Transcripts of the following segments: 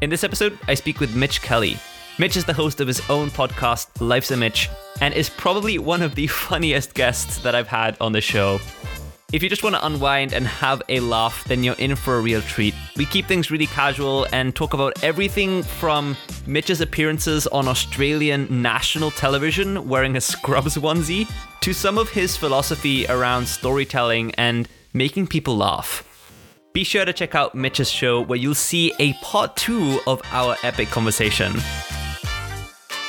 In this episode, I speak with Mitch Kelly. Mitch is the host of his own podcast, Life's a Mitch, and is probably one of the funniest guests that I've had on the show. If you just want to unwind and have a laugh, then you're in for a real treat. We keep things really casual and talk about everything from Mitch's appearances on Australian national television wearing a Scrubs onesie to some of his philosophy around storytelling and making people laugh. Be sure to check out Mitch's show where you'll see a part two of our epic conversation.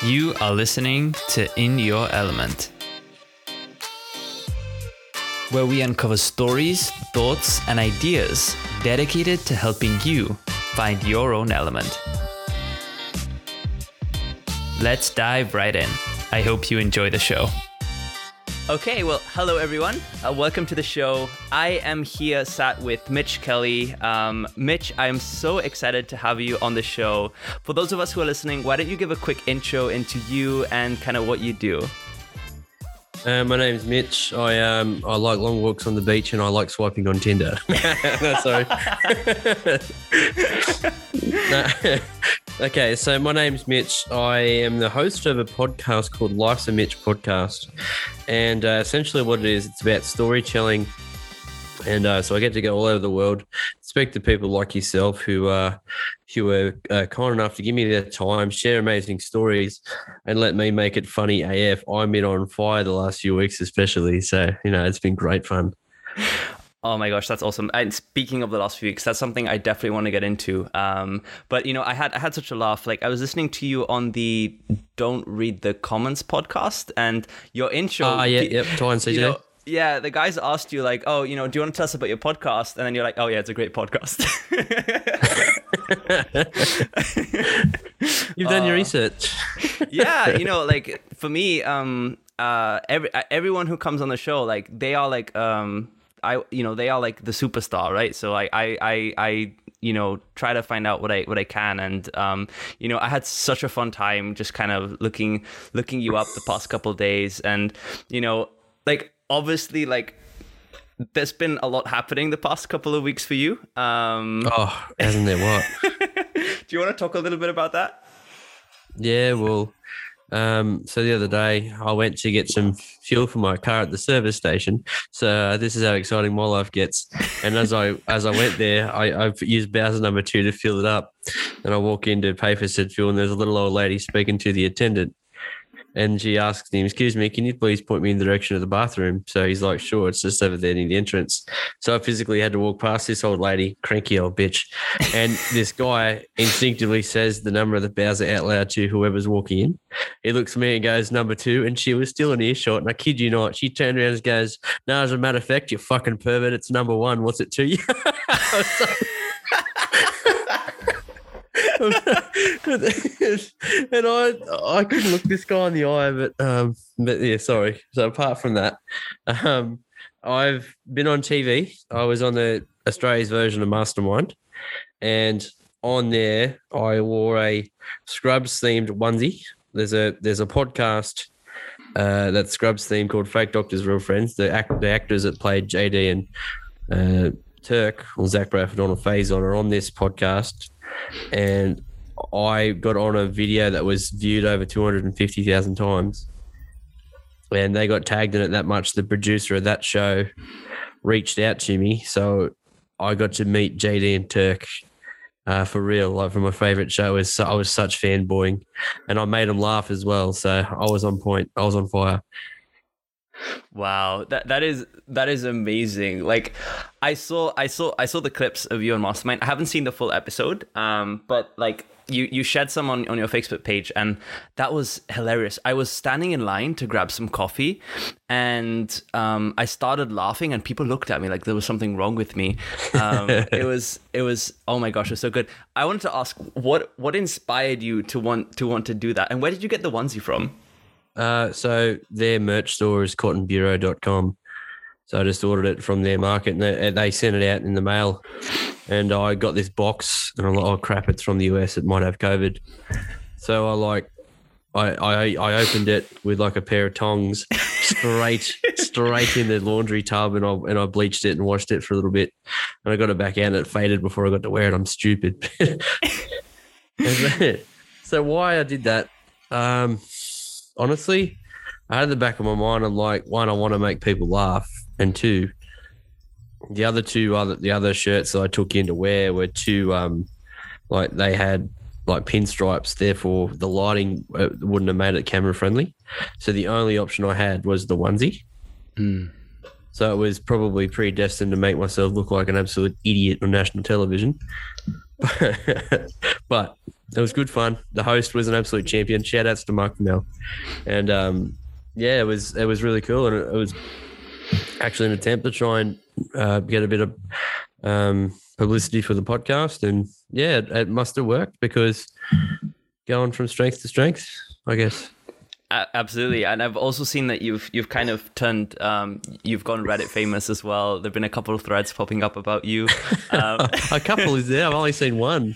You are listening to In Your Element where we uncover stories, thoughts, and ideas dedicated to helping you find your own element. Let's dive right in. I hope you enjoy the show. Okay, well, hello everyone. Uh, welcome to the show. I am here sat with Mitch Kelly. Um, Mitch, I am so excited to have you on the show. For those of us who are listening, why don't you give a quick intro into you and kind of what you do? Uh, my name's Mitch. I um I like long walks on the beach and I like swiping on Tinder. no, sorry. no. Okay, so my name's Mitch. I am the host of a podcast called Life's a Mitch podcast, and uh, essentially what it is, it's about storytelling. And uh, so I get to go all over the world, speak to people like yourself who uh, who were uh, kind enough to give me their time, share amazing stories, and let me make it funny AF. I'm been on fire the last few weeks, especially. So you know, it's been great fun. Oh my gosh, that's awesome! And speaking of the last few weeks, that's something I definitely want to get into. Um, but you know, I had I had such a laugh. Like I was listening to you on the "Don't Read the Comments" podcast, and your intro. Ah, uh, yeah, yep. Ty and CJ. You know, yeah, the guys asked you like, "Oh, you know, do you want to tell us about your podcast?" And then you're like, "Oh yeah, it's a great podcast." You've done uh, your research. yeah, you know, like for me, um, uh, every everyone who comes on the show, like they are like, um, I, you know, they are like the superstar, right? So I, I, I, I you know try to find out what i what i can and um you know i had such a fun time just kind of looking looking you up the past couple days and you know like obviously like there's been a lot happening the past couple of weeks for you. Um, oh, hasn't there? What? do you want to talk a little bit about that? Yeah, well, um, so the other day I went to get some fuel for my car at the service station. So uh, this is how exciting my life gets. And as I as I went there, I, I've used Bowser number two to fill it up. And I walk in to pay for said fuel, and there's a little old lady speaking to the attendant and she asks him, Excuse me, can you please point me in the direction of the bathroom? So he's like, Sure, it's just over there near the entrance. So I physically had to walk past this old lady, cranky old bitch. And this guy instinctively says the number of the Bowser out loud to whoever's walking in. He looks at me and goes, Number two. And she was still in earshot. And I kid you not, she turned around and goes, No, as a matter of fact, you fucking pervert, it's number one. What's it to you? and I I couldn't look this guy in the eye, but um, but yeah, sorry. So apart from that, um, I've been on TV. I was on the Australia's version of Mastermind, and on there I wore a Scrubs themed onesie. There's a there's a podcast uh, that Scrubs theme called Fake Doctors Real Friends. The act the actors that played JD and uh, Turk or Zach Braff and Donald Faison are on this podcast and I got on a video that was viewed over 250,000 times. And they got tagged in it that much. The producer of that show reached out to me. So I got to meet JD and Turk uh, for real. Like from my favorite show is I was such fanboying and I made them laugh as well. So I was on point. I was on fire. Wow, that that is that is amazing. Like, I saw I saw I saw the clips of you on Mastermind. I haven't seen the full episode, um, but like you you shared some on, on your Facebook page, and that was hilarious. I was standing in line to grab some coffee, and um, I started laughing, and people looked at me like there was something wrong with me. Um, it was it was oh my gosh, it was so good. I wanted to ask what what inspired you to want to want to do that, and where did you get the onesie from? Uh, so their merch store is cottonbureau.com. So I just ordered it from their market and they, they sent it out in the mail. And I got this box and I'm like, oh crap, it's from the US. It might have COVID. So I like, I, I, I opened it with like a pair of tongs straight straight in the laundry tub and I and I bleached it and washed it for a little bit and I got it back out and it faded before I got to wear it. I'm stupid. so why I did that? Um, honestly, I had in the back of my mind. I'm like, one, I want to make people laugh, and two, the other two other the other shirts that I took in to wear were two um, like they had like pinstripes. Therefore, the lighting uh, wouldn't have made it camera friendly. So the only option I had was the onesie. Mm. So it was probably predestined to make myself look like an absolute idiot on national television. but it was good fun. The host was an absolute champion. Shout outs to Marc Fennell. And um, yeah, it was it was really cool. And it, it was actually an attempt to try and uh, get a bit of um, publicity for the podcast. And yeah, it, it must have worked because going from strength to strength, I guess. Absolutely, and I've also seen that you've you've kind of turned um, you've gone Reddit famous as well. There've been a couple of threads popping up about you. Um, a couple is there. I've only seen one.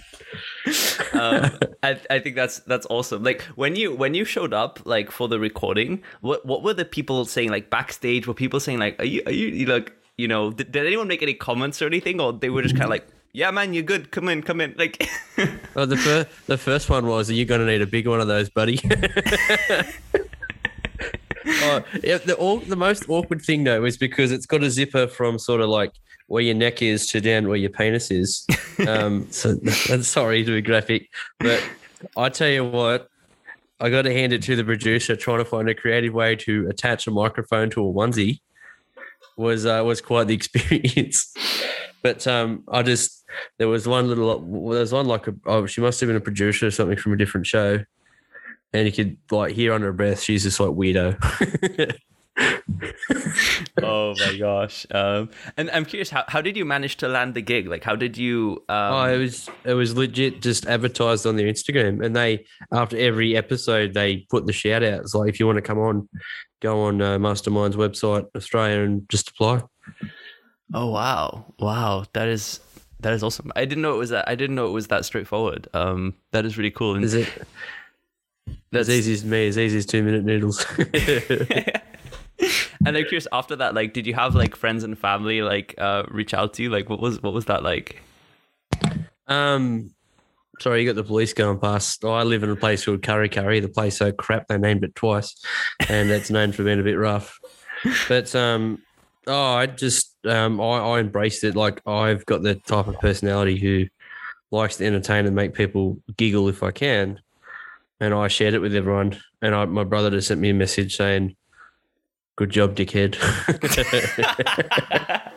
um, I, I think that's that's awesome. Like when you when you showed up like for the recording, what what were the people saying like backstage? Were people saying like, are you are you, you like you know did, did anyone make any comments or anything, or they were just kind of like, yeah, man, you're good. Come in, come in. Like, Well, the first the first one was, "Are you going to need a big one of those, buddy?" oh, yeah, the all, the most awkward thing though is because it's got a zipper from sort of like where your neck is to down where your penis is. Um, so sorry to be graphic, but I tell you what, I got to hand it to the producer trying to find a creative way to attach a microphone to a onesie was uh, was quite the experience. But um, I just there was one little there was one like a oh she must have been a producer or something from a different show, and you could like hear under her breath she's just like weirdo. oh my gosh. Um, and I'm curious, how, how did you manage to land the gig? Like, how did you? Um, oh, it was it was legit just advertised on their Instagram, and they after every episode they put the shout outs like if you want to come on, go on uh, Mastermind's website Australia and just apply. Oh wow, wow, that is that is awesome. I didn't know it was that. I didn't know it was that straightforward. Um, that is really cool. And Is it that's as easy as me? As easy as two minute noodles. and I'm curious. After that, like, did you have like friends and family like uh reach out to you? Like, what was what was that like? Um, sorry, you got the police going past. Oh, I live in a place called Kurri Kurri. The place so crap they named it twice, and it's known for being a bit rough. But um, oh, I just um, I, I embraced it. Like I've got the type of personality who likes to entertain and make people giggle if I can, and I shared it with everyone. And I, my brother just sent me a message saying, "Good job, dickhead."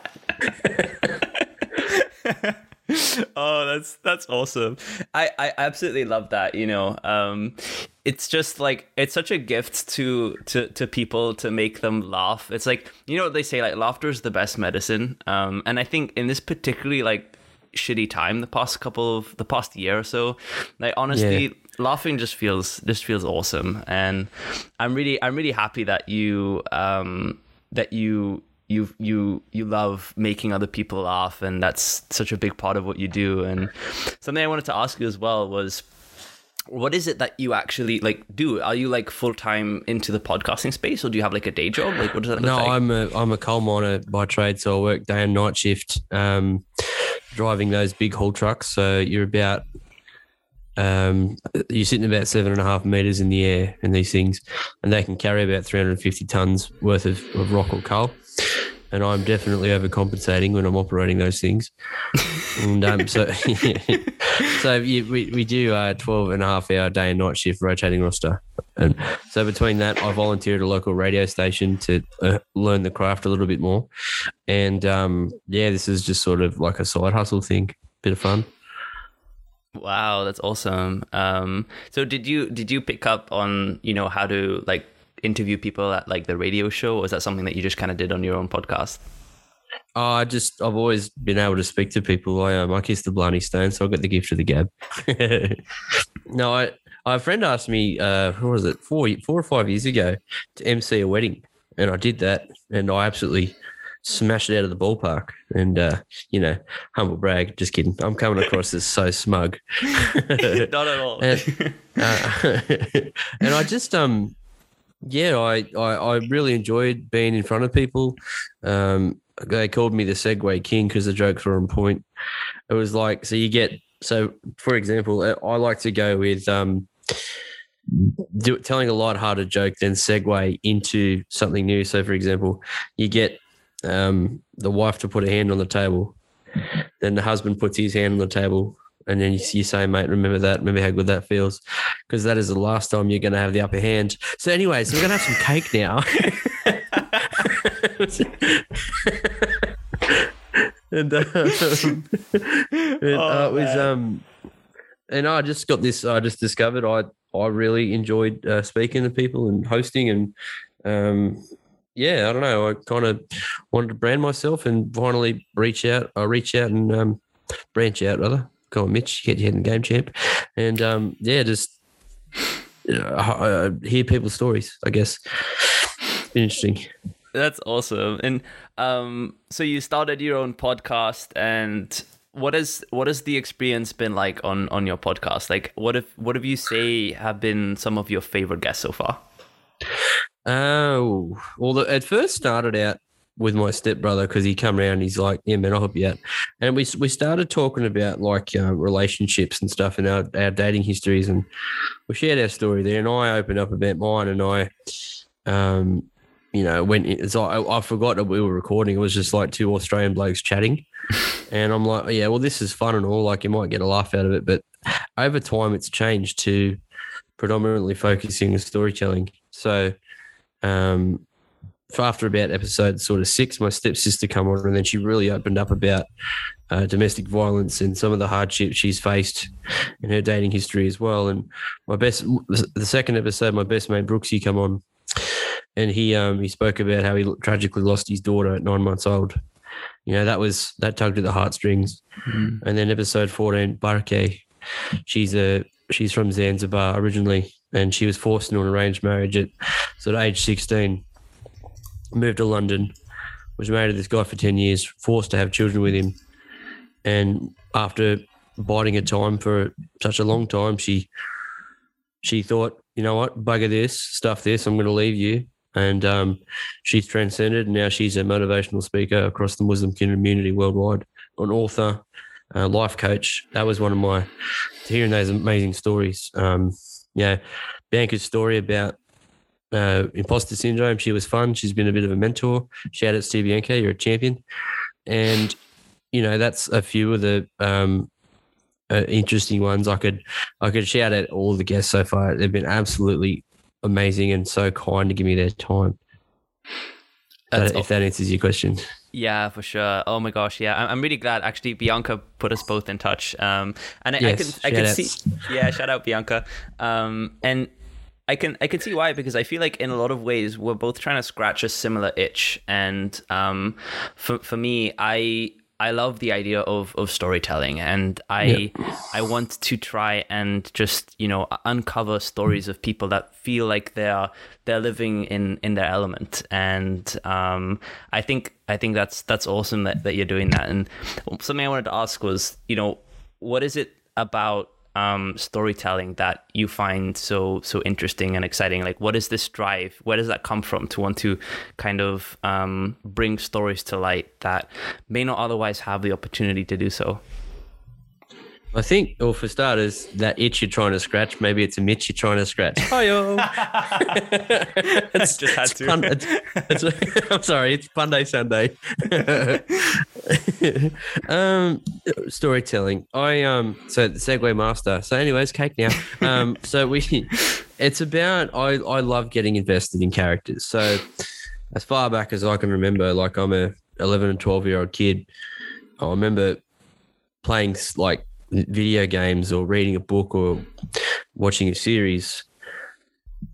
oh, that's that's awesome. I I absolutely love that. You know, um, it's just like it's such a gift to to to people to make them laugh. It's like you know what they say, like laughter is the best medicine. Um, and I think in this particularly like shitty time, the past couple of the past year or so, like honestly. Yeah. Laughing just feels just feels awesome, and I'm really I'm really happy that you um that you you you you love making other people laugh and that's such a big part of what you do and something i wanted to ask you as well was what is it that you actually like do are you like full-time into the podcasting space or do you have like a day job like what does that look No, like I'm a I'm a coal miner by trade, so I work day and night shift, um, driving those big haul trucks. So you're about um, you're sitting about seven and a half meters in the air in these things, and they can carry about 350 tons worth of, of rock or coal. And I'm definitely overcompensating when I'm operating those things. and um, so, so you, we, we do a 12 and a half hour day and night shift rotating roster. And so between that, I volunteer at a local radio station to uh, learn the craft a little bit more. And um, yeah, this is just sort of like a side hustle thing, bit of fun. wow that's awesome um so did you did you pick up on you know how to like interview people at like the radio show or is that something that you just kind of did on your own podcast Oh, I just I've always been able to speak to people. I um, I kiss the Blarney Stone, so I got the gift of the gab. no, I, a friend asked me, uh, what was it, four four or five years ago, to MC a wedding, and I did that, and I absolutely smashed it out of the ballpark. And uh, you know, humble brag, just kidding. I'm coming across as so smug. not at all and, uh, and I just um yeah I, I I really enjoyed being in front of people. Um, they called me the Segue King because the jokes were on point. It was like so you get so for example, I like to go with um, do, telling a light-hearted joke, then segue into something new. So, for example, you get um, the wife to put a hand on the table, then the husband puts his hand on the table, and then you, you say, "Mate, remember that? Remember how good that feels?" Because that is the last time you're going to have the upper hand. So, anyways, we're going to have some cake now. and um, it, uh, Oh, it was um, and I just got this. I just discovered I I really enjoyed uh, speaking to people and hosting and um, yeah, I don't know. I kind of wanted to brand myself and finally reach out. I reach out and um, branch out rather. Go on, Mitch, get your head in the game, champ, and um, yeah, just uh, uh, hear people's stories. I guess interesting. That's awesome. And um, so you started your own podcast, and what is what has the experience been like on on your podcast? Like, what if what have you say have been some of your favorite guests so far? Oh, well, it first started out with my stepbrother because he come around. He's like, "Yeah, man, I'll help you out." And we we started talking about like uh, relationships and stuff and our, our dating histories, and we shared our story there. And I opened up about mine, and I, um, you know, went. It's like I, I forgot that we were recording. It was just like two Australian blokes chatting, and I'm like, "Yeah, well, this is fun and all. Like, you might get a laugh out of it, but over time, it's changed to predominantly focusing on storytelling." So um, after about episode sort of six, my stepsister come on, and then she really opened up about uh, domestic violence and some of the hardships she's faced in her dating history as well. And my best, the second episode, my best mate Brooksy come on, and he um, he spoke about how he tragically lost his daughter at nine months old. You know that was that tugged at the heartstrings. And then episode fourteen, Barke, she's a she's from Zanzibar originally, and she was forced into an arranged marriage at sort of age sixteen. Moved to London, was married to this guy for ten years, forced to have children with him, and after biding her time for such a long time, she she thought, you know what, bugger this, stuff this, I'm going to leave you. And um, she's transcended. Now she's a motivational speaker across the Muslim community worldwide, an author, a life coach. That was one of my hearing those amazing stories. Um, yeah, Bianca's story about uh, imposter syndrome. She was fun. She's been a bit of a mentor. Shout out to Bianca, you're a champion. And you know that's a few of the um, uh, interesting ones. I could I could shout out all the guests so far. They've been absolutely amazing and so kind to give me their time. That's Uh, if that answers your question. Yeah, for sure. Oh my gosh, yeah. I'm, I'm really glad actually Bianca put us both in touch. Um, and I, Yes, I can I can see yeah, shout out Bianca. Um, and I can I can see why because I feel like in a lot of ways we're both trying to scratch a similar itch. And um, for for me, I I love the idea of of storytelling, and I I want to try and just you know uncover stories of people that feel like they're they're living in in their element, and um, I think I think that's that's awesome that, that you're doing that. And something I wanted to ask was, you know, what is it about um, storytelling that you find so so interesting and exciting? Like, what is this drive? Where does that come from to want to kind of um, bring stories to light that may not otherwise have the opportunity to do so? I think, well, for starters, that itch you're trying to scratch, maybe it's a Mitch you're trying to scratch. Hiyo. it's, Just had it's to. Pun, it's, it's, I'm sorry, it's Punday Sunday. um, storytelling. I um, so the Segue Master. So, anyways, cake now. Um, so we, it's about I I love getting invested in characters. So, as far back as I can remember, like I'm a 11 and 12 year old kid. I remember playing like video games or reading a book or watching a series,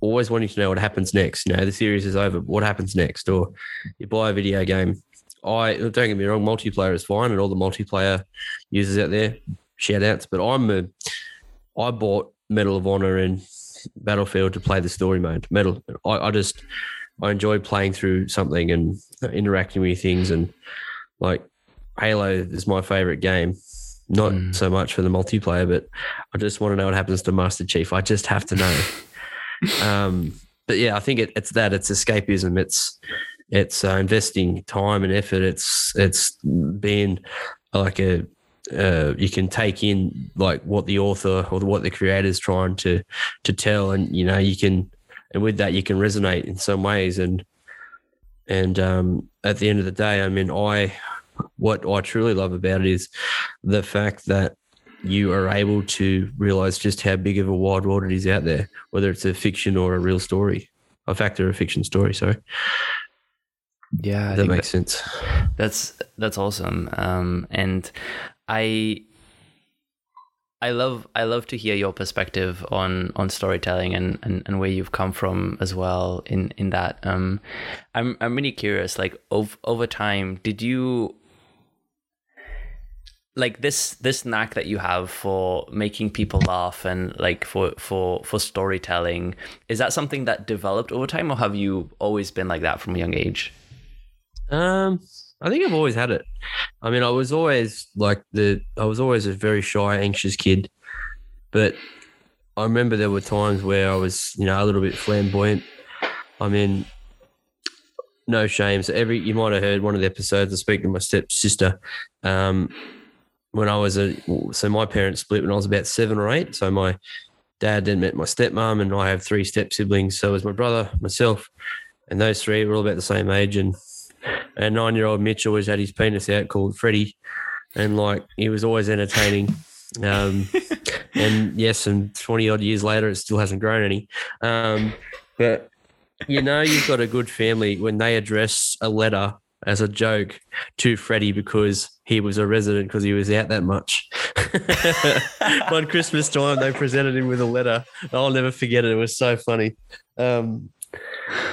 always wanting to know what happens next. You know, the series is over. What happens next? Or you buy a video game. I don't get me wrong, multiplayer is fine, and all the multiplayer users out there, shout outs. But I'm a, I bought Medal of Honor and Battlefield to play the story mode. Medal, I, I just I enjoy playing through something and interacting with things, and like Halo is my favorite game. Not Mm. so much for the multiplayer, but I just want to know what happens to Master Chief. I just have to know. um, but yeah, I think it, it's that. It's escapism. It's it's uh, investing time and effort. It's it's being like a uh, you can take in like what the author or what the creator is trying to to tell, and you know you can, and with that you can resonate in some ways, and and um, at the end of the day, I mean, I what I truly love about it is the fact that you are able to realize just how big of a wide world it is out there, whether it's a fiction or a real story, a fact or a fiction story. Sorry. Yeah, that makes that, sense. That's that's awesome. Um, and I I love I love to hear your perspective on on storytelling and, and, and where you've come from as well in in that. Um, I'm I'm really curious. Like over over time, did you like this this knack that you have for making people laugh and like for for for storytelling? Is that something that developed over time, or have you always been like that from a young age? Um, I think I've always had it. I mean, I was always like the I was always a very shy, anxious kid, but I remember there were times where I was, you know, a little bit flamboyant. I mean, no shame. So every you might have heard one of the episodes. I speak to my stepsister. Um, when I was a so my parents split when I was about seven or eight. So my dad then met my stepmom, and I have three step siblings. So it was my brother, myself, and those three were all about the same age. And and nine year old Mitch always had his penis out called Freddie. And like he was always entertaining. Um, and yes, and 20 odd years later, it still hasn't grown any. Um, but you know, you've got a good family when they address a letter as a joke to Freddie because he was a resident because he was out that much. One Christmas time, they presented him with a letter. I'll never forget it. It was so funny. Um,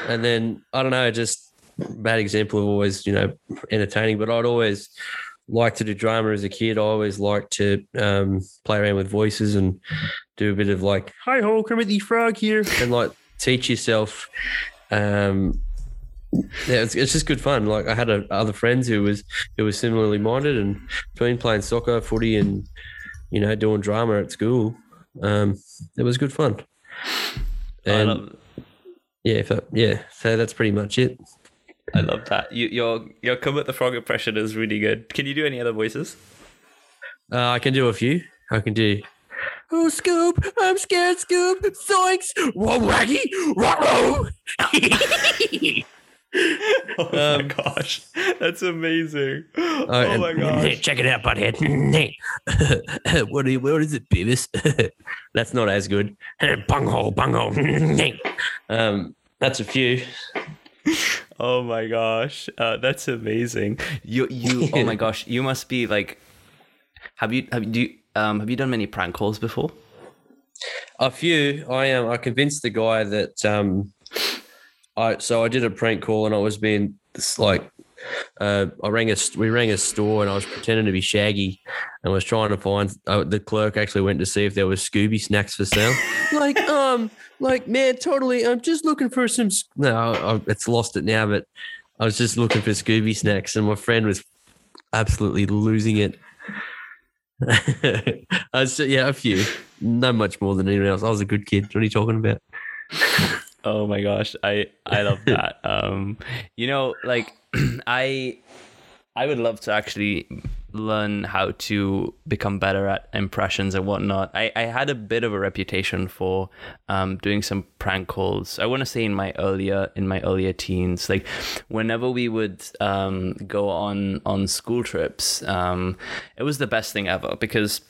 and then I don't know, just bad example of always, you know, entertaining, but I'd always like to do drama as a kid. I always liked to um, play around with voices and do a bit of like, hi ho, Kermit the Frog here, and like teach yourself. Um, yeah, it's, it's just good fun. Like I had a, other friends who was who was similarly minded, and between playing soccer, footy, and you know doing drama at school, um, it was good fun. And yeah, so, yeah, so that's pretty much it. I love that. You, your your Kermit the Frog impression is really good. Can you do any other voices? Uh, I can do a few. I can do. Oh, Scoop! I'm scared, Scoop! Zoinks! Whoa, waggy! Whoa! oh my um, gosh, that's amazing! Uh, oh my gosh! Check it out, butthead. what, you, what is it, Beavis? that's not as good. bunghole, bunghole. um, that's a few. oh my gosh, uh, that's amazing. You you oh my gosh, you must be like. Have you have you um have you done many prank calls before? A few. I am. Um, I convinced the guy that um, I so I did a prank call and I was being like uh, I rang a we rang a store and I was pretending to be Shaggy and was trying to find uh, the clerk actually went to see if there was Scooby snacks for sale. like um, like man, totally. I'm just looking for some. No, I, it's lost it now, but I was just looking for Scooby snacks, and my friend was absolutely losing it. I was, yeah, a few, not much more than anyone else. I was a good kid. What are you talking about? oh my gosh, I I love that. um, you know, like I I would love to actually learn how to become better at impressions and whatnot. I, I had a bit of a reputation for um, doing some prank calls. I want to say in my earlier in my earlier teens, like whenever we would um, go on on school trips, um, it was the best thing ever because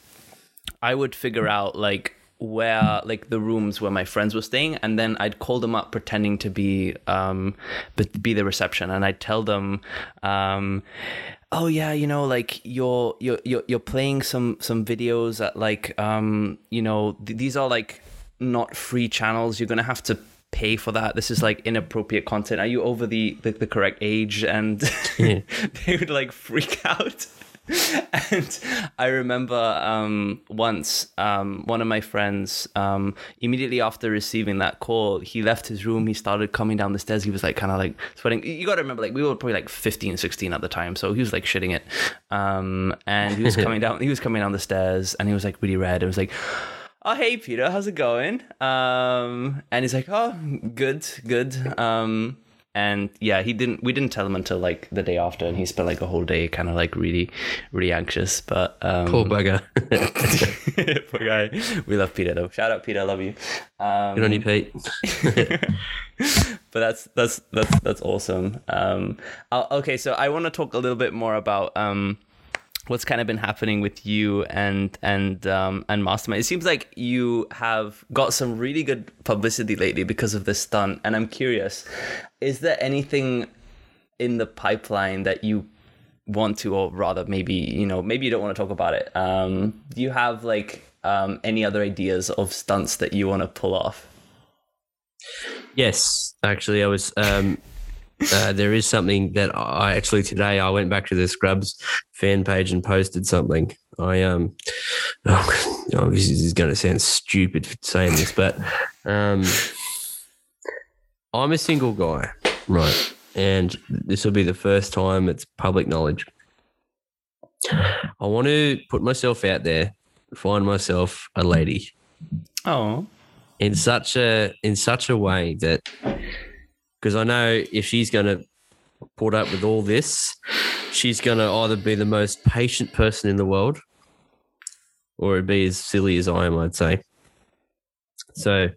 I would figure out like where like the rooms where my friends were staying and then I'd call them up pretending to be um be the reception and I'd tell them um oh yeah you know like you're you're you're, you're playing some some videos at like um you know th- these are like not free channels. You're gonna have to pay for that. This is like inappropriate content. Are you over the the, the correct age? And yeah. they would like freak out and I remember um, once um, one of my friends, um, immediately after receiving that call, he left his room. He started coming down the stairs. He was like kind of like sweating. You got to remember, like we were probably like 15, 16 at the time, so he was like shitting it. Um, and he was coming down. He was coming down the stairs, and he was like really red. It was like oh hey peter how's it going um and he's like oh good good um and yeah, he didn't. We didn't tell him until like the day after, and he spent like a whole day kind of like really, really anxious. But um, Poor bugger. poor guy. We love Peter though. Shout out Peter, I love you. Um, Good on you, Pete. but that's that's that's that's awesome. Um, I'll, okay, so I want to talk a little bit more about um, what's kind of been happening with you and and um, and Mastermind. It seems like you have got some really good publicity lately because of this stunt, and I'm curious: is there anything in the pipeline that you want to, or rather, maybe you know, maybe you don't want to talk about it? Um, do you have like um, any other ideas of stunts that you want to pull off? Yes, actually, I was. Um, uh, there is something that I actually today I went back to the Scrubs fan page and posted something. I um, oh, oh this is going to sound stupid for saying this, but um, I'm a single guy, right? And this will be the first time it's public knowledge. I want to put myself out there, find myself a lady Oh, in such a in such a way that because I know if she's going to put up with all this, she's going to either be the most patient person in the world, or it'd be as silly as I am, I'd say. So,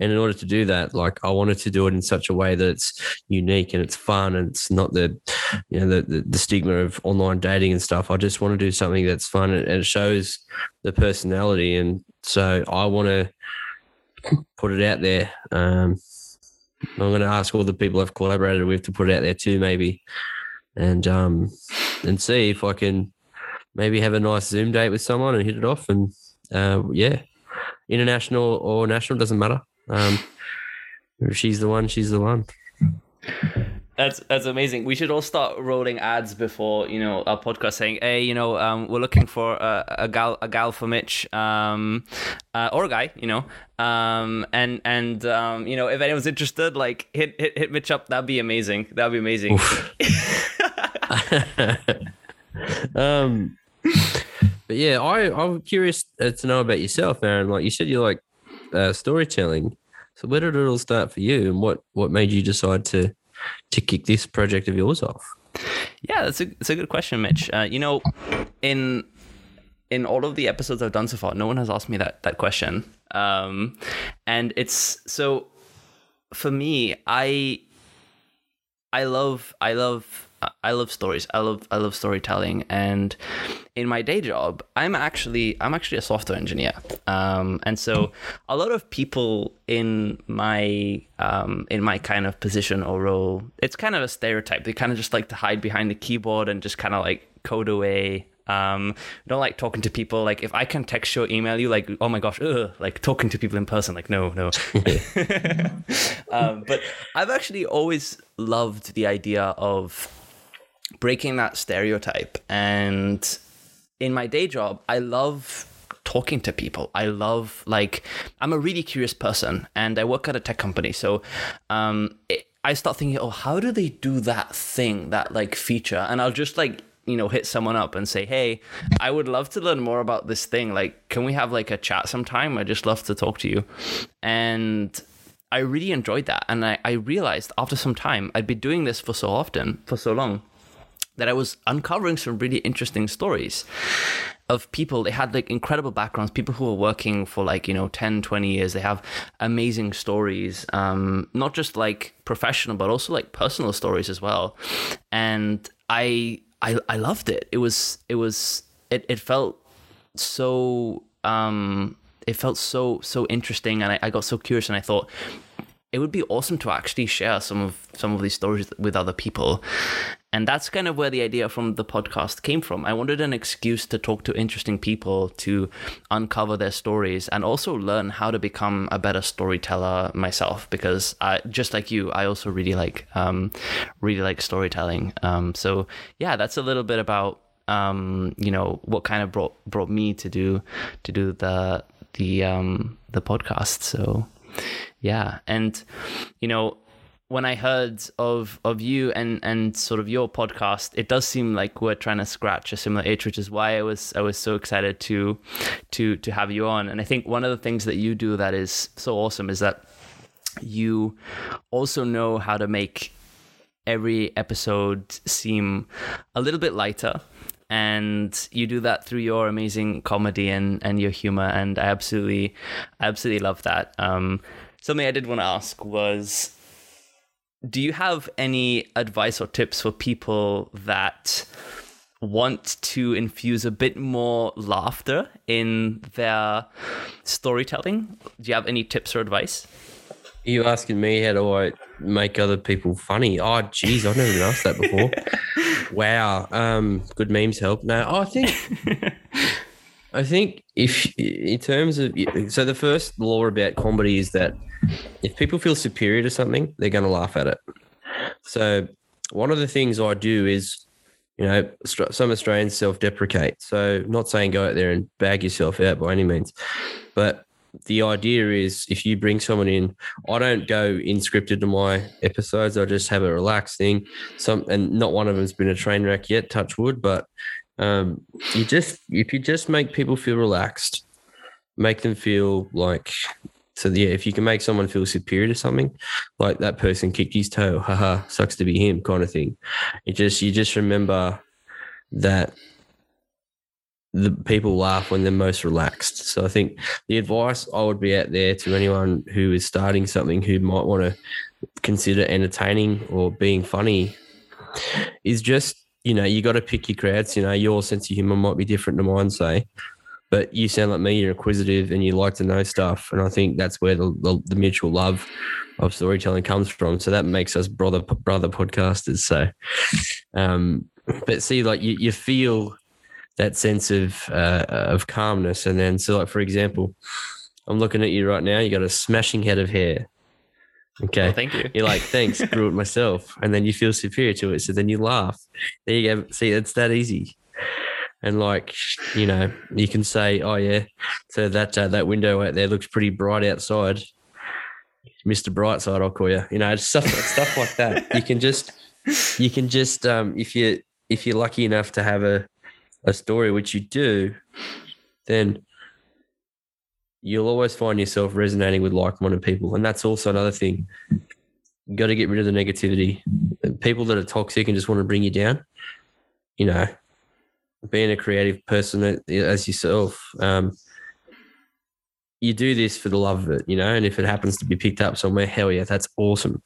and in order to do that, like I wanted to do it in such a way that it's unique and it's fun and it's not the, you know, the, the, the stigma of online dating and stuff. I just want to do something that's fun and, and it shows the personality. And so I want to put it out there. Um, I'm going to ask all the people I've collaborated with to put it out there too, maybe, and um, and see if I can maybe have a nice Zoom date with someone and hit it off. And uh, yeah, international or national doesn't matter. Um, if she's the one, she's the one. That's that's amazing. We should all start rolling ads before you know our podcast saying, "Hey, you know, um, we're looking for a, a gal, a gal for Mitch, um, uh, or a guy, you know, um, and and um, you know, if anyone's interested, like hit hit hit Mitch up. That'd be amazing. That'd be amazing. um, but yeah, I I'm curious uh, to know about yourself, Aaron. Like you said, you like uh, storytelling. So where did it all start for you, and what what made you decide to to kick this project of yours off? Yeah, that's a that's a good question, Mitch. Uh, you know, in in all of the episodes I've done so far, no one has asked me that that question, um, and it's so for me. I I love I love I love stories. I love I love storytelling, and in my day job, I'm actually I'm actually a software engineer, um, and so a lot of people in my um, in my kind of position or role, it's kind of a stereotype. They kind of just like to hide behind the keyboard and just kind of like code away. Um, don't like talking to people. Like if I can text you or email you, like oh my gosh, ugh, like talking to people in person, like no, no. um, but I've actually always loved the idea of breaking that stereotype. And in my day job, I love talking to people. I love like I'm a really curious person, and I work at a tech company. So, um, it, I start thinking, oh, how do they do that thing, that like feature? And I'll just like you know hit someone up and say hey i would love to learn more about this thing like can we have like a chat sometime i just love to talk to you and i really enjoyed that and i, I realized after some time i'd been doing this for so often for so long that I was uncovering some really interesting stories of people. They had like incredible backgrounds people who were working for like you know 10 20 years. They have amazing stories um not just like professional but also like personal stories as well. And i i i loved it. It was it was it, it felt so um it felt so so interesting and I, I got so curious and i thought it would be awesome to actually share some of some of these stories with other people and that's kind of where the idea from the podcast came from. I wanted an excuse to talk to interesting people to uncover their stories and also learn how to become a better storyteller myself because I, just like you i also really like um, really like storytelling. Um, so yeah that's a little bit about um, you know what kind of brought brought me to do to do the the um, the podcast. So yeah. And you know when I heard of of you and and sort of your podcast, it does seem like we're trying to scratch a similar itch, which is why I was I was so excited to to to have you on. And I think one of the things that you do that is so awesome is that you also know how to make every episode seem a little bit lighter. And you do that through your amazing comedy and, and your humor, and I absolutely, absolutely love that. Um, something I did want to ask was, do you have any advice or tips for people that want to infuse a bit more laughter in their storytelling? Do you have any tips or advice? Are you asking me how do I make other people funny? Oh, geez, I've never been asked that before. wow, um, good memes help. No, I think, I think if in terms of so the first law about comedy is that if people feel superior to something, they're going to laugh at it. So one of the things I do is you know, some Australians self deprecate. So, not saying go out there and bag yourself out by any means, but the idea is if you bring someone in, I don't go in scripted to my episodes. I just have a relaxed thing. Some and not one of them's been a train wreck yet, touch wood, but um, you just if you just make people feel relaxed, make them feel like so yeah, if you can make someone feel superior to something, like that person kicked his toe, haha, sucks to be him, kind of thing. It just you just remember that the people laugh when they're most relaxed. So I think the advice I would be out there to anyone who is starting something who might want to consider entertaining or being funny is just you know you got to pick your crowds. You know your sense of humor might be different to mine, say, but you sound like me. You're inquisitive and you like to know stuff, and I think that's where the, the, the mutual love of storytelling comes from. So that makes us brother brother podcasters. So, um, but see, like you, you feel that sense of uh, of calmness, and then so like for example, I'm looking at you right now. You got a smashing head of hair. Okay. Well, thank you. You're like, thanks, grew it myself. And then you feel superior to it. So then you laugh. There you go. See, it's that easy and like you know you can say oh yeah so that uh, that window out there looks pretty bright outside. Mr brightside i'll call you. You know stuff stuff like that. You can just you can just um if you if you're lucky enough to have a a story which you do then you'll always find yourself resonating with like-minded people. And that's also another thing. You got to get rid of the negativity. People that are toxic and just want to bring you down you know being a creative person as yourself, um, you do this for the love of it, you know. And if it happens to be picked up somewhere, hell yeah, that's awesome.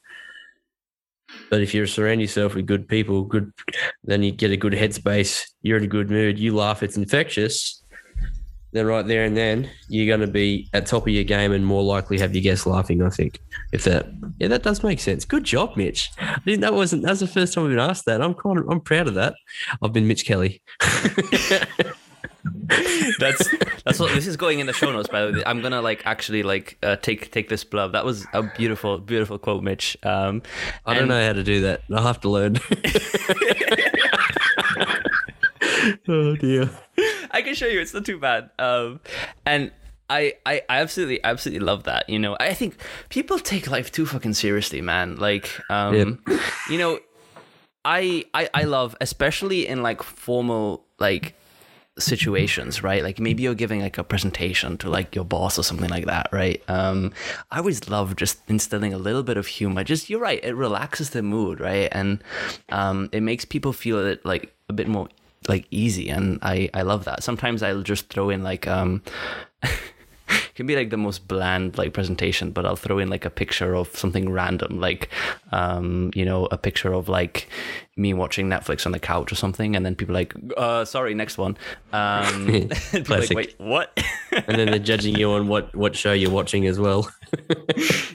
But if you surround yourself with good people, good, then you get a good headspace. You're in a good mood. You laugh. It's infectious then right there and then you're going to be at top of your game and more likely have your guests laughing. I think if that, yeah, that does make sense. Good job, Mitch. I think that wasn't that's the first time we've been asked that. I'm kind of I'm proud of that. I've been Mitch Kelly. that's that's what this is going in the show notes. By the way, I'm gonna like actually like uh, take take this blub. That was a beautiful beautiful quote, Mitch. Um, I don't know how to do that. I'll have to learn. oh dear. I can show you. It's not too bad. Um, and I, I, I absolutely, absolutely love that. You know, I think people take life too fucking seriously, man. Like, um, yeah. you know, I, I, I love, especially in like formal, like situations, right? Like maybe you're giving like a presentation to like your boss or something like that, right? Um, I always love just instilling a little bit of humor. Just you're right, it relaxes the mood, right? And um, it makes people feel it like a bit more like easy and I I love that. Sometimes I'll just throw in like um can be like the most bland like presentation, but I'll throw in like a picture of something random, like um, you know, a picture of like me watching Netflix on the couch or something, and then people like, uh, sorry, next one. Um, like, wait, what? and then they're judging you on what what show you're watching as well.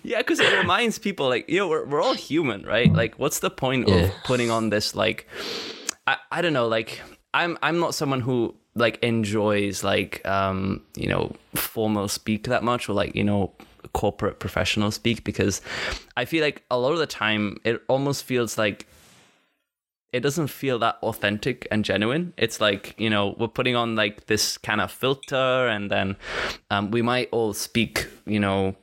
yeah, because it reminds people like, you know, we're we're all human, right? Like, what's the point yeah. of putting on this like, I I don't know, like I'm I'm not someone who like enjoys like um you know formal speak that much or like you know corporate professional speak because I feel like a lot of the time it almost feels like it doesn't feel that authentic and genuine. It's like, you know, we're putting on like this kind of filter and then um, we might all speak, you know,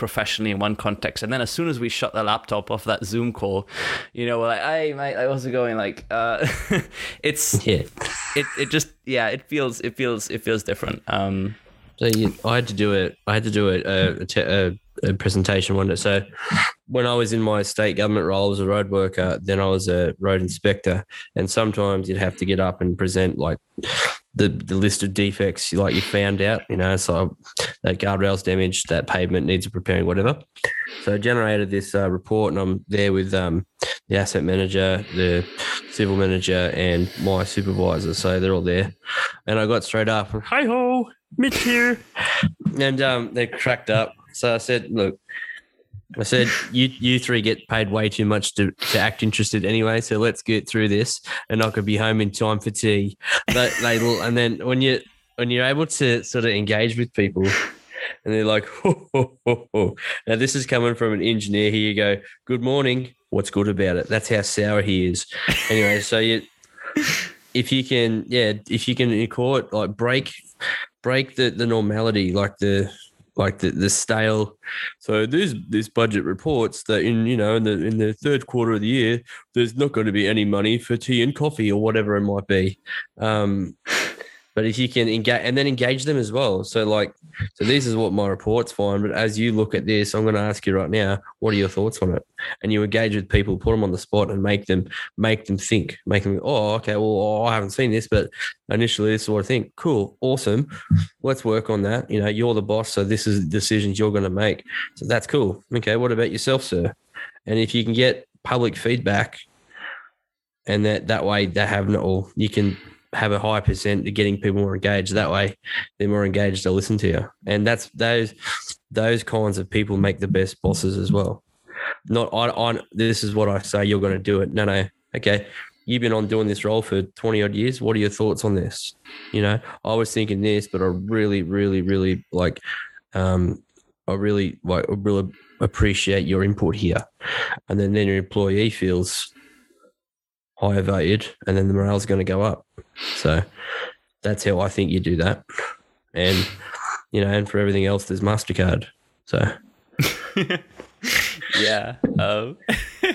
professionally in one context, and then as soon as we shut the laptop off that Zoom call, you know, we're like, "Hey, mate, I was going like, uh, it's yeah. it it just yeah, it feels it feels it feels different." Um, so you, I had to do it. I had to do it a, a, a, presentation one day. So when I was in my state government role, I was a road worker. Then I was a road inspector, and sometimes you'd have to get up and present like the, the list of defects like you found out. You know, so that guardrail's damaged, that pavement needs repairing, whatever. So I generated this uh, report, and I'm there with um, the asset manager, the civil manager, and my supervisor. So they're all there, and I got straight up, "Hi ho, Mitch here," and um, they cracked up. So I said, "Look." I said, you you three get paid way too much to, to act interested anyway, so let's get through this, and I could be home in time for tea. But they and then when you when you're able to sort of engage with people, and they're like, ho, ho, ho, ho. now this is coming from an engineer. Here you go. Good morning. What's good about it? That's how sour he is. Anyway, so you if you can, yeah, if you can call it like break break the the normality, like the like the, the stale. So there's this budget reports that in you know in the in the third quarter of the year, there's not going to be any money for tea and coffee or whatever it might be. Um, but if you can engage and then engage them as well. So like, so this is what my reports find. But as you look at this, I'm going to ask you right now, what are your thoughts on it? And you engage with people, put them on the spot, and make them make them think, make them. Oh, okay. Well, oh, I haven't seen this, but initially this is what I think. Cool, awesome. Let's work on that. You know, you're the boss, so this is the decisions you're going to make. So that's cool. Okay. What about yourself, sir? And if you can get public feedback, and that that way they have not all you can have a high percent of getting people more engaged. That way, they're more engaged to listen to you, and that's those those kinds of people make the best bosses as well. Not on this is what I say. You're going to do it. No, no. Okay, you've been on doing this role for 20 odd years. What are your thoughts on this? You know, I was thinking this, but I really, really, really like, um, I really like, I really appreciate your input here. And then, then your employee feels higher valued, and then the morale is going to go up. So that's how I think you do that. And you know, and for everything else, there's Mastercard. So yeah. Um,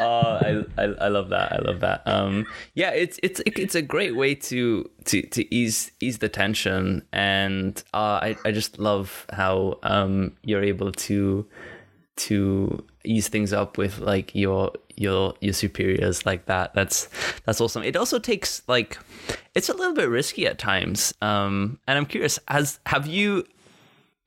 oh, I, I I love that. I love that. Um, yeah, it's it's it's a great way to to to ease ease the tension, and uh, I I just love how um you're able to to ease things up with like your your your superiors like that. That's that's awesome. It also takes like it's a little bit risky at times um and i'm curious has have you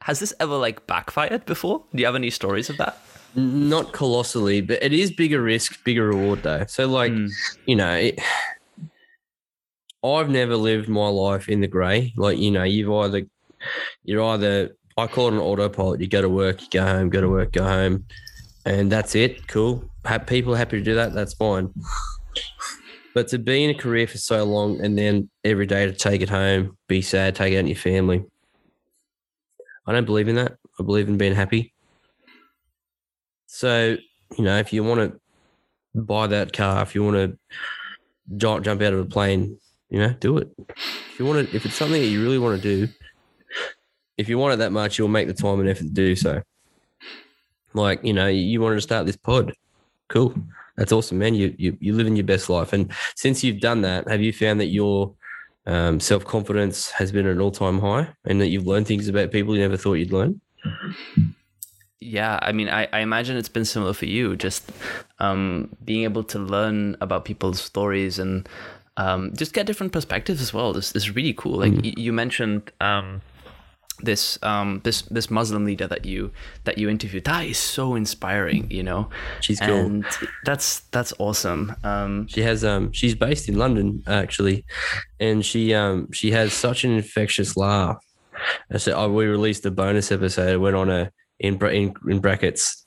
has this ever like backfired before? Do you have any stories of that? Not colossally but it is bigger risk bigger reward though. So like mm. you know it, i've never lived my life in the gray like you know you've either you're either I call it an autopilot. You go to work, you go home, go to work, go home, and that's it. Cool. Have people happy to do that? That's fine. But to be in a career for so long and then every day to take it home, be sad, take it out on your family, I don't believe in that. I believe in being happy. So, you know, if you want to buy that car, if you want to jump jump out of a plane, you know, do it. If you want to, if it's something that you really want to do, if you want it that much, you'll make the time and effort to do so. Like, you know, you wanted to start this pod. Cool. That's awesome, man. You you you're living your best life. And since you've done that, have you found that your um, self confidence has been at an all time high, and that you've learned things about people you never thought you'd learn? Yeah, I mean, I, I imagine it's been similar for you. Just um, being able to learn about people's stories and um, just get different perspectives as well. This, is really cool. Like mm. you mentioned, um, this um this this Muslim leader that you that you interviewed. That is so inspiring you know? She's cool. And that's that's awesome. Um she has um she's based in London actually. And she um she has such an infectious laugh. So oh, we released a bonus episode. Went on a in, in in brackets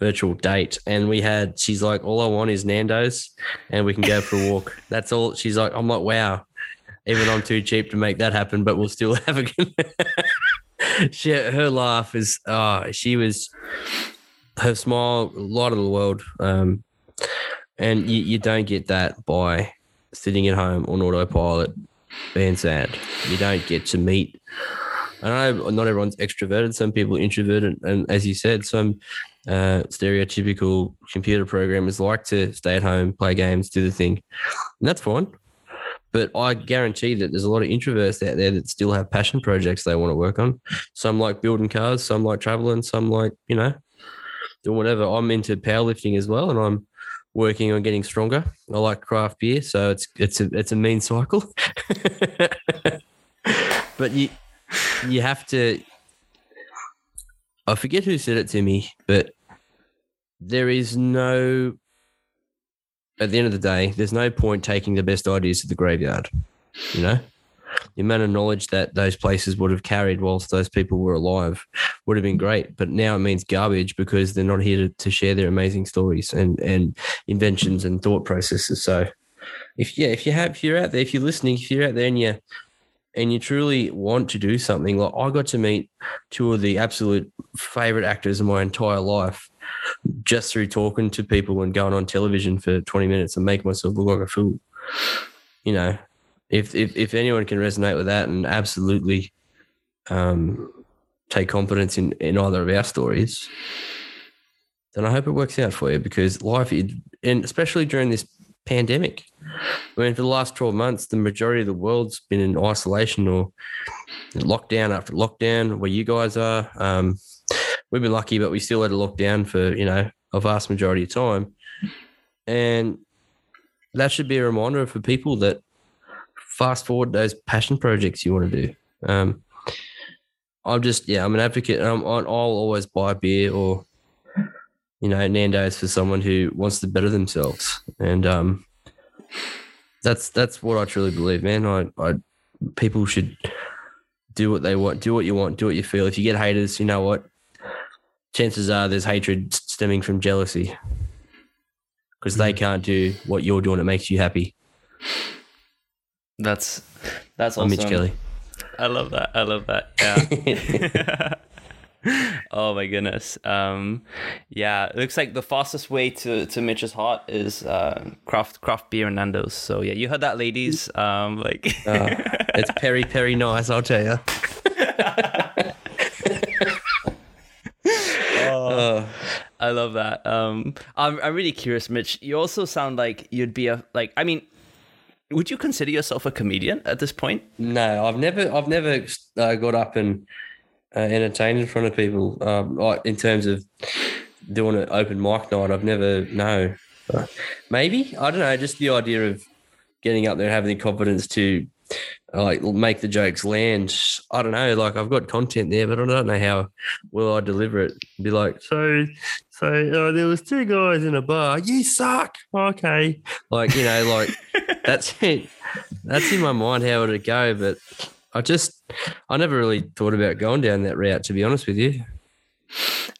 virtual date. And we had she's like all I want is Nando's and we can go for a walk. That's all. She's like I'm like wow even I'm too cheap to make that happen, but we'll still have a good. she, her laugh is, oh, she was, her smile, light of the world. Um, and you, you don't get that by sitting at home on autopilot being sad. You don't get to meet. I know not everyone's extroverted. Some people introverted, and as you said, some uh, stereotypical computer programmers like to stay at home, play games, do the thing, and that's fine. But I guarantee that there's a lot of introverts out there that still have passion projects they want to work on. Some like building cars, some like traveling, some like, you know, doing whatever. I'm into powerlifting as well, and I'm working on getting stronger. I like craft beer, so it's it's a it's a mean cycle. but you you have to. I forget who said it to me, but there is no. At the end of the day, there's no point taking the best ideas to the graveyard. You know, the amount of knowledge that those places would have carried whilst those people were alive would have been great. But now it means garbage because they're not here to, to share their amazing stories and, and inventions and thought processes. So if yeah, if you have if you're out there, if you're listening, if you're out there and you and you truly want to do something, like I got to meet two of the absolute favorite actors of my entire life just through talking to people and going on television for 20 minutes and make myself look like a fool. You know, if if if anyone can resonate with that and absolutely um, take confidence in in either of our stories, then I hope it works out for you because life, and especially during this pandemic, I mean, for the last twelve months, the majority of the world's been in isolation or lockdown after lockdown. Where you guys are, um, we've been lucky, but we still had a lockdown for you know a vast majority of time, and that should be a reminder for people that fast forward those passion projects you want to do. Um, I'm just yeah, I'm an advocate. I'm, I'll always buy beer or you know Nando's for someone who wants to better themselves, and um, that's that's what I truly believe, man. I, I people should do what they want, do what you want, do what you feel. If you get haters, you know what? Chances are there's hatred stemming from jealousy because they hmm. can't do what you're doing. It makes you happy. That's that's awesome. Mitch Kelly. I love that. I love that. Yeah. oh my goodness. Um, yeah, it looks like the fastest way to, to Mitch's heart is uh, craft craft beer and Nando's. So yeah, you heard that, ladies. Um, like uh, it's Peri Peri nice, I'll tell you. oh, I love that. Um, I'm I'm really curious, Mitch. You also sound like you'd be a like. I mean, would you consider yourself a comedian at this point? No, I've never, I've never uh, got up and uh, entertained in front of people. Um, like in terms of doing an open mic night, I've never. No, maybe I don't know. Just the idea of getting up there and having the confidence to like make the jokes land. I don't know. Like I've got content there, but I don't know how well I deliver it. Be like, so, so uh, there was two guys in a bar. You suck. Okay, like you know, like that's it. That's in my mind how it'd go, but I just I never really thought about going down that route. To be honest with you.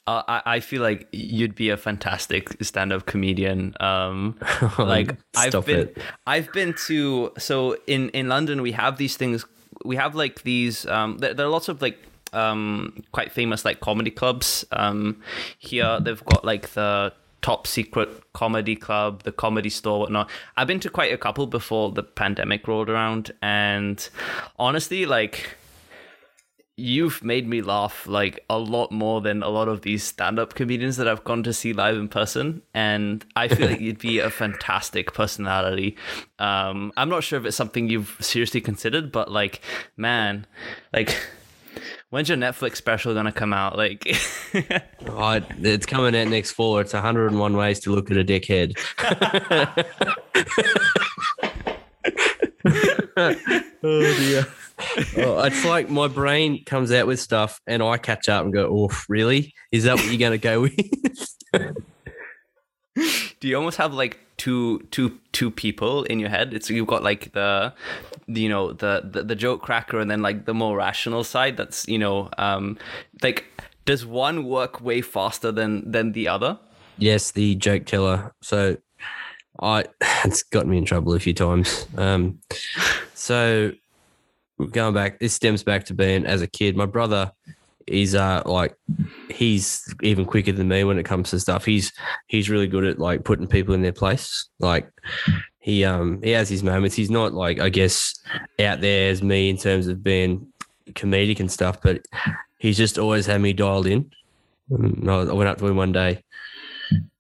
Uh, I, I feel like you'd be a fantastic stand-up comedian. Um, like I've been, it. I've been to so in in London we have these things. We have like these. Um, there, there are lots of like um quite famous like comedy clubs. Um, here they've got like the top secret comedy club, the comedy store, whatnot. I've been to quite a couple before the pandemic rolled around, and honestly, like you've made me laugh like a lot more than a lot of these stand-up comedians that I've gone to see live in person. And I feel like you'd be a fantastic personality. Um I'm not sure if it's something you've seriously considered but like man like when's your Netflix special gonna come out? Like oh, it's coming out next fall. It's 101 ways to look at a dickhead. Oh dear oh, it's like my brain comes out with stuff and I catch up and go, oh, really? Is that what you're going to go with? Do you almost have like two two two people in your head? It's you've got like the, you know the, the the joke cracker and then like the more rational side. That's you know um like does one work way faster than than the other? Yes, the joke teller. So I it's got me in trouble a few times. Um, so going back, this stems back to being as a kid. My brother, is uh like he's even quicker than me when it comes to stuff. He's he's really good at like putting people in their place. Like he um he has his moments. He's not like I guess out there as me in terms of being comedic and stuff, but he's just always had me dialed in. And I went up to him one day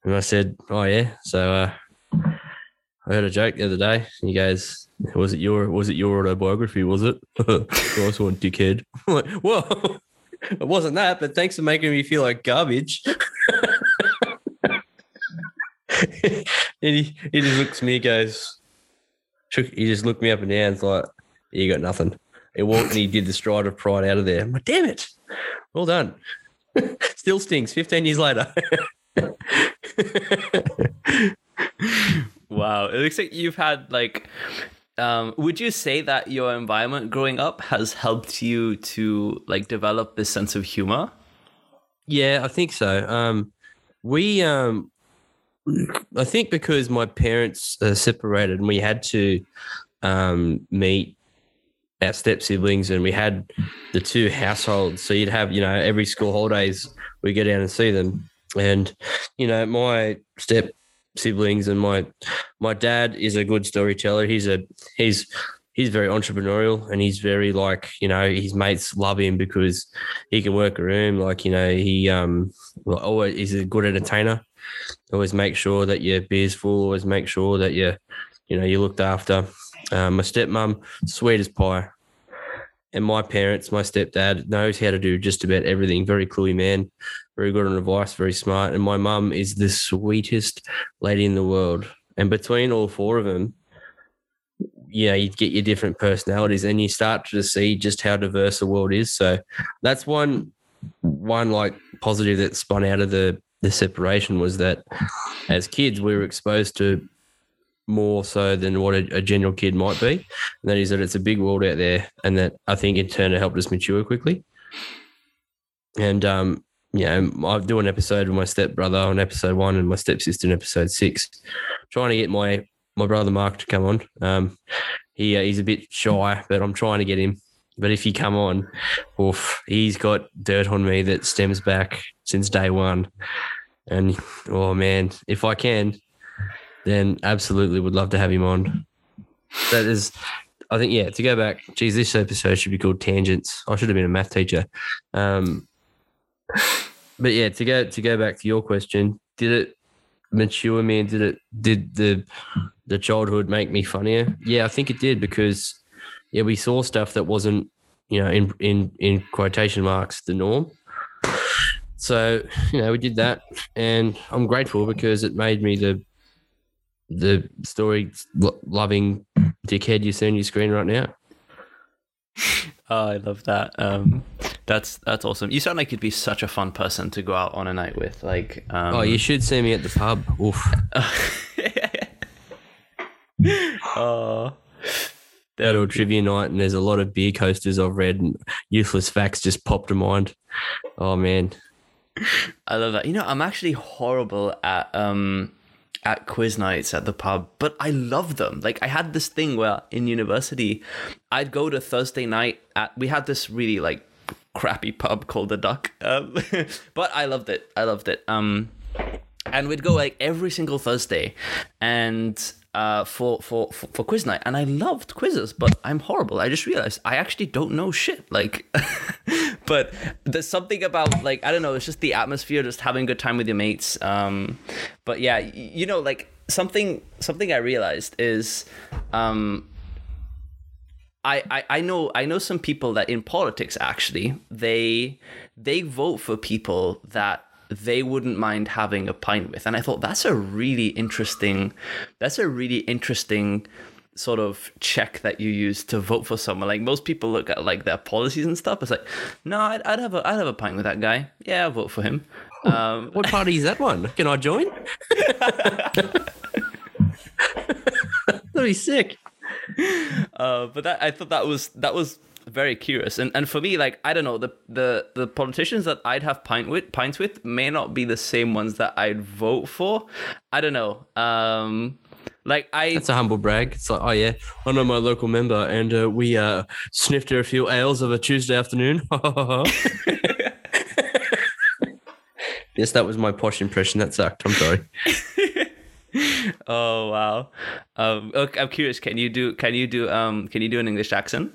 and I said, "Oh yeah, so uh, I heard a joke the other day." And he goes, was it your was it your autobiography? Was it? nice one, dickhead. like, whoa, it wasn't that, but thanks for making me feel like garbage. and he, he just looks at me, goes, shook, he just looked me up and down. It's like, you got nothing. He walked and he did the stride of pride out of there. I'm like, damn it. Well done. Still stings 15 years later. wow. It looks like you've had like um, would you say that your environment growing up has helped you to like develop this sense of humor? Yeah, I think so. Um, we, um, I think because my parents uh, separated and we had to um, meet our step siblings and we had the two households. So you'd have, you know, every school holidays we go down and see them. And, you know, my step siblings and my my dad is a good storyteller. He's a he's he's very entrepreneurial and he's very like you know his mates love him because he can work a room. Like you know he um well, always he's a good entertainer. Always make sure that your beer's full. Always make sure that you you know you looked after. Um, my stepmom sweet as pie. And my parents my stepdad knows how to do just about everything. Very cluey man very good on advice very smart and my mum is the sweetest lady in the world and between all four of them yeah, you get your different personalities and you start to see just how diverse the world is. So that's one one like positive that spun out of the the separation was that as kids we were exposed to more so than what a, a general kid might be. And that is that it's a big world out there and that I think in turn it helped us mature quickly. And um, yeah, I do an episode with my stepbrother on episode one and my stepsister in episode six, trying to get my my brother Mark to come on. Um, he uh, he's a bit shy, but I'm trying to get him. But if you come on, oof, he's got dirt on me that stems back since day one. And oh man, if I can, then absolutely would love to have him on. That is, I think, yeah. To go back, geez, this episode should be called Tangents. I should have been a math teacher. Um, but yeah, to go to go back to your question, did it mature me and did it did the the childhood make me funnier? Yeah, I think it did because yeah, we saw stuff that wasn't you know in in in quotation marks the norm. So you know we did that, and I'm grateful because it made me the the story loving dickhead you see on your screen right now. Oh, I love that. Um, that's that's awesome. You sound like you'd be such a fun person to go out on a night with. Like, um... oh, you should see me at the pub. Oof. oh. That old trivia night, and there's a lot of beer coasters I've read, and useless facts just popped to mind. Oh man, I love that. You know, I'm actually horrible at um at quiz nights at the pub, but I love them. Like I had this thing where in university, I'd go to Thursday night at we had this really like crappy pub called the Duck, um, but I loved it. I loved it. Um, and we'd go like every single Thursday, and uh, for, for for for quiz night, and I loved quizzes, but I'm horrible. I just realized I actually don't know shit. Like, but there's something about like I don't know. It's just the atmosphere, just having a good time with your mates. Um, but yeah, you know, like something something I realized is, um, I, I, I know I know some people that in politics actually they they vote for people that they wouldn't mind having a pint with. And I thought that's a really interesting that's a really interesting sort of check that you use to vote for someone. Like most people look at like their policies and stuff. It's like, no, I'd, I'd have a I'd have a pint with that guy. Yeah, I'll vote for him. Um, what party is that one? Can I join? That'd be sick. Uh, but that I thought that was that was very curious. And and for me, like I don't know, the the the politicians that I'd have pint with pints with may not be the same ones that I'd vote for. I don't know. Um like I That's a humble brag. It's like, oh yeah, I know my local member and uh, we uh sniffed her a few ales of a Tuesday afternoon. yes, that was my posh impression. That sucked. I'm sorry. oh wow. Um okay, I'm curious, can you do can you do um can you do an English accent?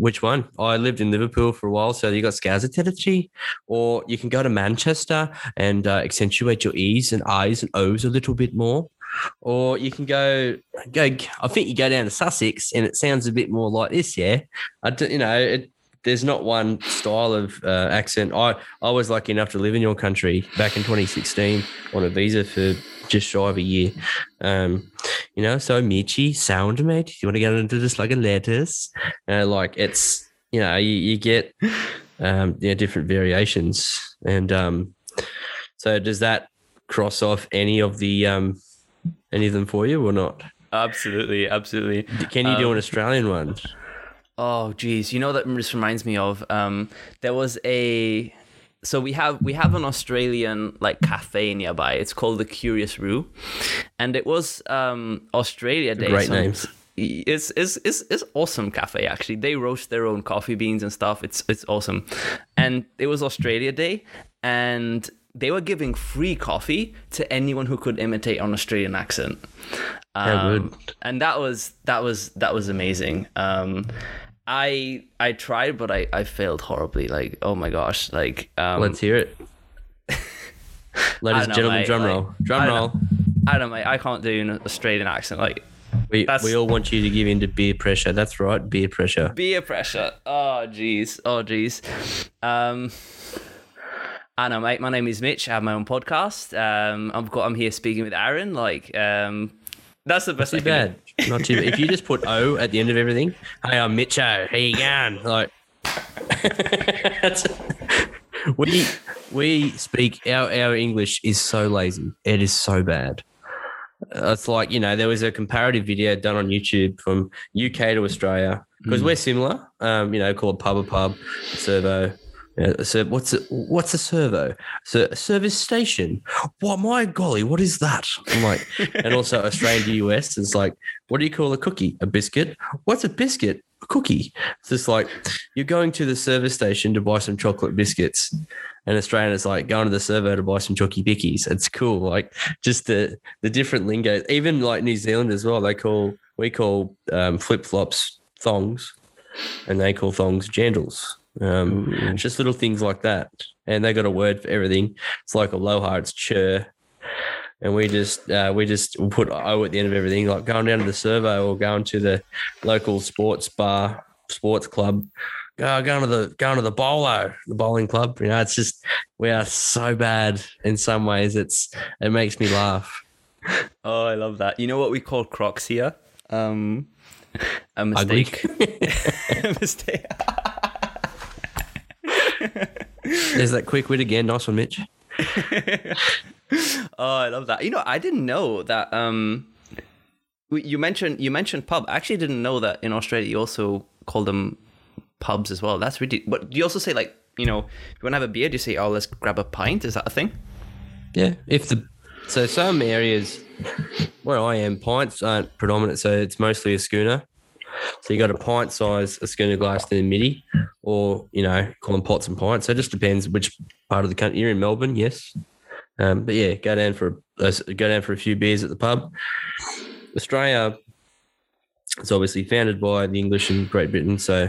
Which one? Oh, I lived in Liverpool for a while, so you got territory, or you can go to Manchester and uh, accentuate your e's and i's and o's a little bit more, or you can go go. I think you go down to Sussex and it sounds a bit more like this. Yeah, I do, you know it, there's not one style of uh, accent. I I was lucky enough to live in your country back in 2016 on a visa for just shy of a year. Um, you know, so Michi, sound mate. You want to get into this like a lettuce? Uh, like it's you know you, you get um, yeah different variations, and um, so does that cross off any of the um, any of them for you or not? Absolutely, absolutely. Can you do Um, an Australian one? Oh, geez, you know that this reminds me of. Um, there was a. So we have we have an Australian like cafe nearby. It's called the Curious Roo, and it was um Australia Day. Great some- names. It's, it's it's it's awesome cafe actually. They roast their own coffee beans and stuff. It's it's awesome, and it was Australia Day, and they were giving free coffee to anyone who could imitate an Australian accent. Um, good. and that was that was that was amazing. Um, I I tried, but I I failed horribly. Like oh my gosh, like um, Let's hear it. Ladies and gentlemen, mate, drum like, roll. Drum I roll. I don't know. I can't do an Australian accent. Like We, we all want you to give in to beer pressure. That's right, beer pressure. beer pressure. Oh jeez. Oh jeez. Um. I know, mate. My name is Mitch. I have my own podcast. Um, I've got. I'm here speaking with Aaron. Like, um, that's the best. Too I can bad. Not too bad. If you just put O at the end of everything, hey, I'm Mitcho. How you going? Like, we we speak our our English is so lazy. It is so bad. It's like you know there was a comparative video done on YouTube from UK to Australia because we're similar. Um, you know, called pub a pub, servo. A what's a, what's a servo? So a service station. What my golly, what is that? I'm like, and also Australian to US, is like, what do you call a cookie? A biscuit? What's a biscuit? A cookie. It's just like you're going to the service station to buy some chocolate biscuits. And Australian is like going to the servo to buy some chocky bickies. It's cool. Like just the the different lingo. Even like New Zealand as well. They call we call um, flip flops thongs, and they call thongs jandals. Um, just little things like that. And they got a word for everything. It's like aloha, it's chur. And we just uh, we just put O at the end of everything, like going down to the servo or going to the local sports bar, sports club. Go going to the going to the bolo, the bowling club. You know, it's just we are so bad in some ways. It's it makes me laugh. Oh, I love that. You know what we call Crocs here? Um, a mistake. a mistake. There's that quick wit again. Nice one, Mitch. Oh, I love that. You know, I didn't know that. Um, you mentioned you mentioned pub. I actually didn't know that in Australia you also call them pubs as well. That's really. But do you also say like you know, if you want to have a beer, do you say, "Oh, let's grab a pint"? Is that a thing? Yeah, if the so some areas where I am, pints aren't predominant, so it's mostly a schooner. So you got a pint size, a schooner glass, and a midi, or you know, call them pots and pints. So it just depends which part of the country you're in. Melbourne, yes, um, but yeah, go down for a, go down for a few beers at the pub. Australia is obviously founded by the English in Great Britain. So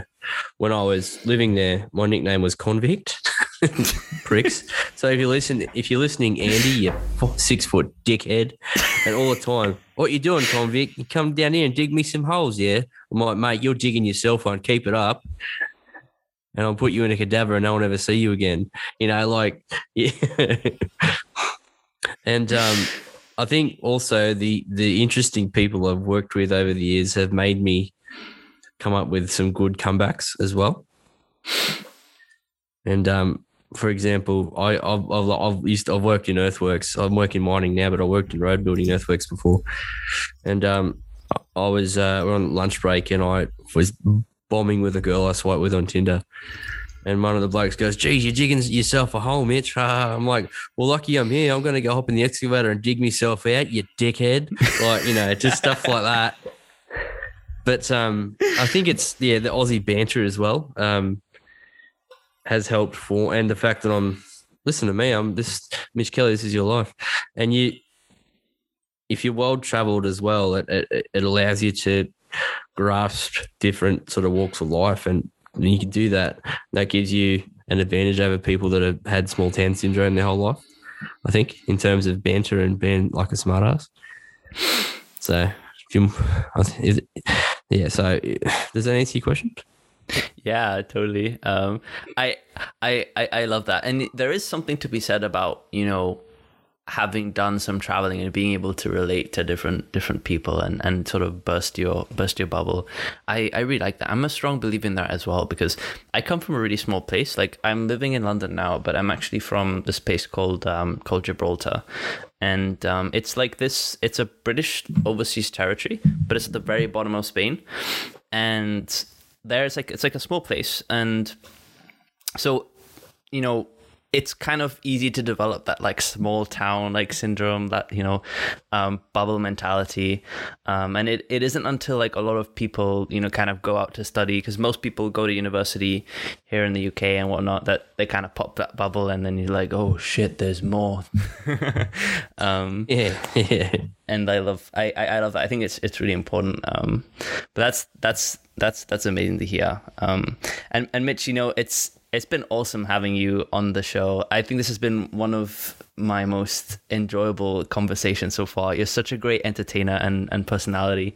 when I was living there, my nickname was convict. Pricks. So if you listen, if you're listening, Andy, you six foot dickhead, and all the time, what you doing, convict? You come down here and dig me some holes, yeah? I'm like, mate, you're digging your cell phone. Keep it up, and I'll put you in a cadaver, and no one ever see you again. You know, like, yeah. and um, I think also the the interesting people I've worked with over the years have made me come up with some good comebacks as well. And um, for example, I, I've, I've, I've used I've worked in earthworks. I'm working mining now, but I worked in road building earthworks before. And um, I was uh, on lunch break, and I was bombing with a girl I swiped with on Tinder. And one of the blokes goes, "Geez, you're digging yourself a hole, Mitch." I'm like, "Well, lucky I'm here. I'm going to go hop in the excavator and dig myself out, you dickhead." like, you know, just stuff like that. But um, I think it's yeah the Aussie banter as well um, has helped for, and the fact that I'm listen to me, I'm this Mitch Kelly. This is your life, and you if you're well traveled as well, it, it it allows you to grasp different sort of walks of life, and you can do that. That gives you an advantage over people that have had small town syndrome their whole life. I think in terms of banter and being like a smartass. So, it, yeah. So, does that answer your question? yeah, totally. Um, I, I, I, I love that, and there is something to be said about you know having done some traveling and being able to relate to different different people and, and sort of burst your burst your bubble. I, I really like that. I'm a strong believer in that as well because I come from a really small place. Like I'm living in London now, but I'm actually from this place called um, called Gibraltar. And um, it's like this it's a British overseas territory, but it's at the very bottom of Spain. And there's like it's like a small place and so you know it's kind of easy to develop that like small town like syndrome that you know um, bubble mentality um, and it, it isn't until like a lot of people you know kind of go out to study because most people go to university here in the uk and whatnot that they kind of pop that bubble and then you're like oh shit there's more um, Yeah, yeah. and I love I, I I love that. I think it's it's really important. Um, but that's that's that's that's amazing to hear. Um, and and Mitch, you know, it's it's been awesome having you on the show. I think this has been one of my most enjoyable conversations so far. You're such a great entertainer and, and personality.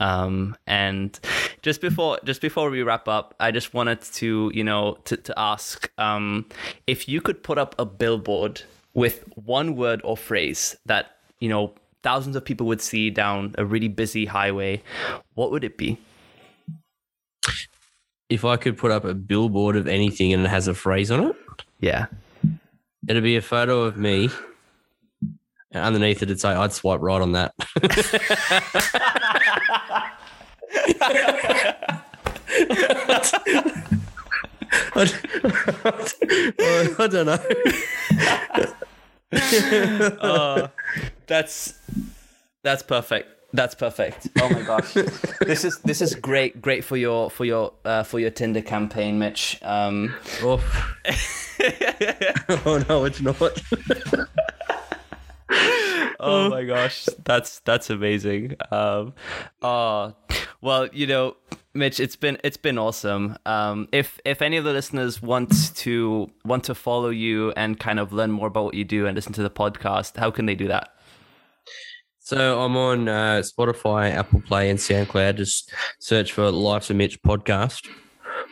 Um, and just before just before we wrap up, I just wanted to you know to to ask um, if you could put up a billboard with one word or phrase that you know thousands of people would see down a really busy highway, what would it be? If I could put up a billboard of anything and it has a phrase on it, Yeah. it'd be a photo of me. And underneath it, it'd say, I'd swipe right on that. I, I don't know. Oh, that's that's perfect. That's perfect. Oh my gosh, this is this is great. Great for your for your uh, for your Tinder campaign, Mitch. Um, Oh, oh no, it's not. oh my gosh, that's that's amazing. Um, oh, well, you know, Mitch, it's been it's been awesome. Um, if if any of the listeners want to want to follow you and kind of learn more about what you do and listen to the podcast, how can they do that? So I'm on uh, Spotify, Apple Play, and SoundCloud. Just search for Life's a Mitch podcast.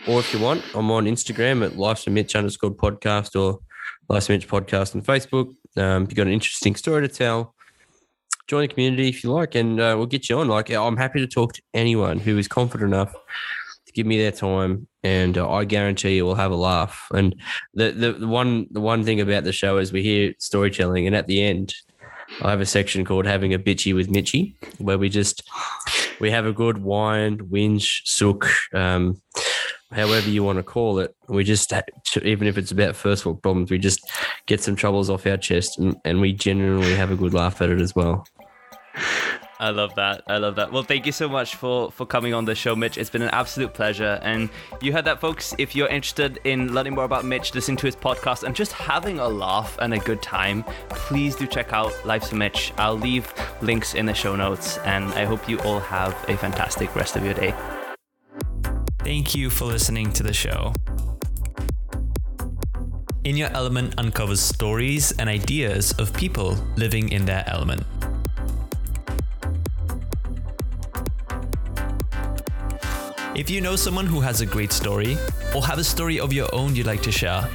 Or if you want, I'm on Instagram at Life's a Mitch underscore podcast or Life's a Mitch podcast on Facebook. Um, if you've got an interesting story to tell, join the community if you like, and uh, we'll get you on. Like I'm happy to talk to anyone who is confident enough to give me their time, and uh, I guarantee you will have a laugh. And the, the the one the one thing about the show is we hear storytelling, and at the end. I have a section called "Having a Bitchy with Mitchy," where we just we have a good whine, whinge, sook, um, however you want to call it. We just even if it's about first world problems, we just get some troubles off our chest, and, and we genuinely have a good laugh at it as well. I love that. I love that. Well, thank you so much for for coming on the show, Mitch. It's been an absolute pleasure. And you heard that, folks. If you're interested in learning more about Mitch, listening to his podcast, and just having a laugh and a good time, please do check out Life's a Mitch. I'll leave links in the show notes, and I hope you all have a fantastic rest of your day. Thank you for listening to the show. In Your Element uncovers stories and ideas of people living in their element. If you know someone who has a great story or have a story of your own you'd like to share,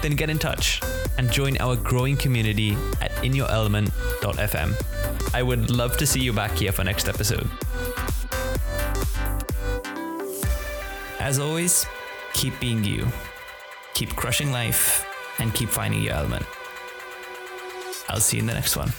then get in touch and join our growing community at inyourelement.fm. I would love to see you back here for next episode. As always, keep being you, keep crushing life, and keep finding your element. I'll see you in the next one.